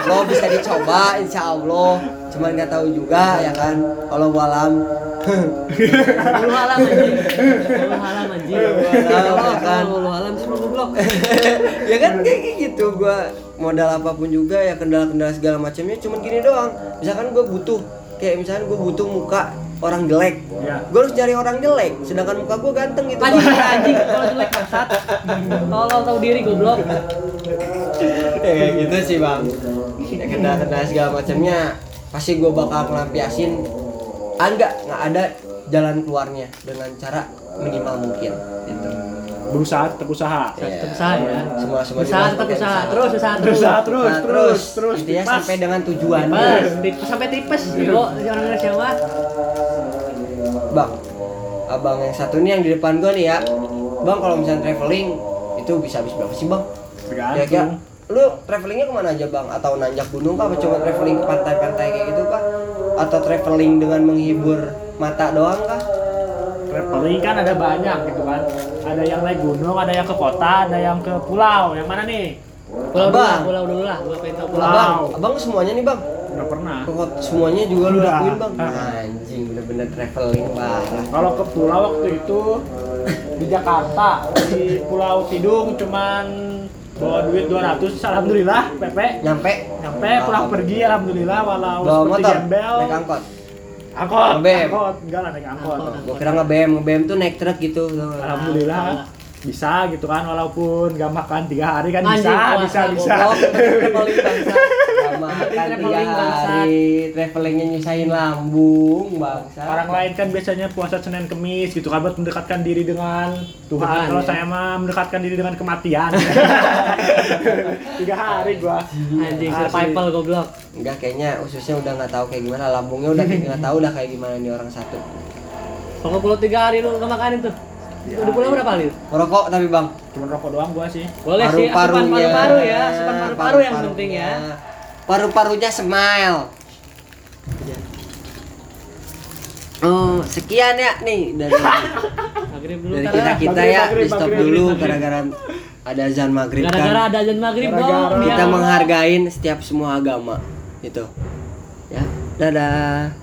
Allah bisa dicoba insya Allah cuman nggak tahu juga ya kan kalau walam Lu alam anjing. Lu alam anjing. Alam, kan. Alam goblok. ya kan kayak gitu gua modal apa pun juga ya kendala-kendala segala macamnya cuman gini doang misalkan gua butuh kayak misalkan gua butuh muka orang jelek Iya. gua harus cari orang jelek sedangkan muka gua ganteng gitu Anjing Bang. anjing kalau jelek bangsat. Tolong tahu diri goblok. ya kayak gitu sih bang ya kendala-kendala segala macamnya pasti gue bakal ngelampiasin enggak nggak ada jalan keluarnya dengan cara minimal mungkin gitu Berusaha tetap usaha. Iya. Tetap usaha ya. semua semua Usaha tetap usaha terus usaha terus. Berusaha terus, terus, terus. intinya sampai dengan tujuan Tipes, sampai tipes. Yo, orang Indonesia mah. bang abang yang satu nih yang di depan gue nih ya bang kalau misalnya traveling itu bisa habis berapa sih bang Tergantung. Kira-kira lu travelingnya ke mana aja bang? Atau nanjak gunung kah? Apa cuma traveling ke pantai-pantai kayak gitu kah? Atau traveling dengan menghibur mata doang kah? Traveling kan ada banyak gitu kan. Ada yang naik gunung, ada yang ke kota, ada yang ke pulau. Yang mana nih? Pulau dulu lah, Abang. pulau dulu lah. Gua pengen tahu pulau. Abang, abang semuanya nih bang. Udah pernah. Ke kota semuanya juga lu Udah. lakuin bang. Ah. Anjing bener-bener traveling parah. Kalau ke pulau waktu itu di Jakarta di Pulau Tidung cuman bawa duit 200 alhamdulillah Pepe Nyampe nyampe pulang pergi alhamdulillah walau bawa seperti motor, gembel naik angkot. Angkot Ngebem. angkot enggak lah naik angkot. Gua kira ngebem, ngebem tuh naik truk gitu. alhamdulillah bisa gitu kan walaupun gak makan tiga hari kan Anjing, bisa bisa bisa. Traveling bangsa. Sama kan tiga hari, travelingnya nyusahin lambung bangsa. orang lain kan biasanya puasa Senin Kemis gitu kan buat mendekatkan diri dengan Tuhan, Tuhan, kalau ya. saya mah mendekatkan diri dengan kematian tiga hari gua Anjing survival goblok. Enggak kayaknya ususnya udah nggak tahu kayak gimana, lambungnya udah nggak tahu udah kayak gimana nih orang satu. Kalau pulau tiga hari lu nggak makanin tuh. Udah pulau berapa kali? Merokok tapi bang. cuma rokok doang gua sih Boleh sih, asupan Paru-parunya. paru-paru ya, asupan paru-paru yang Paru-parunya. penting ya. Paru-parunya smile. Oh, sekian ya nih dari dari kita kita ya di stop dulu gara-gara ada azan maghrib gara-gara kan. ada azan maghrib Gara-gara. dong. Kita menghargain setiap semua agama itu. Ya, dadah.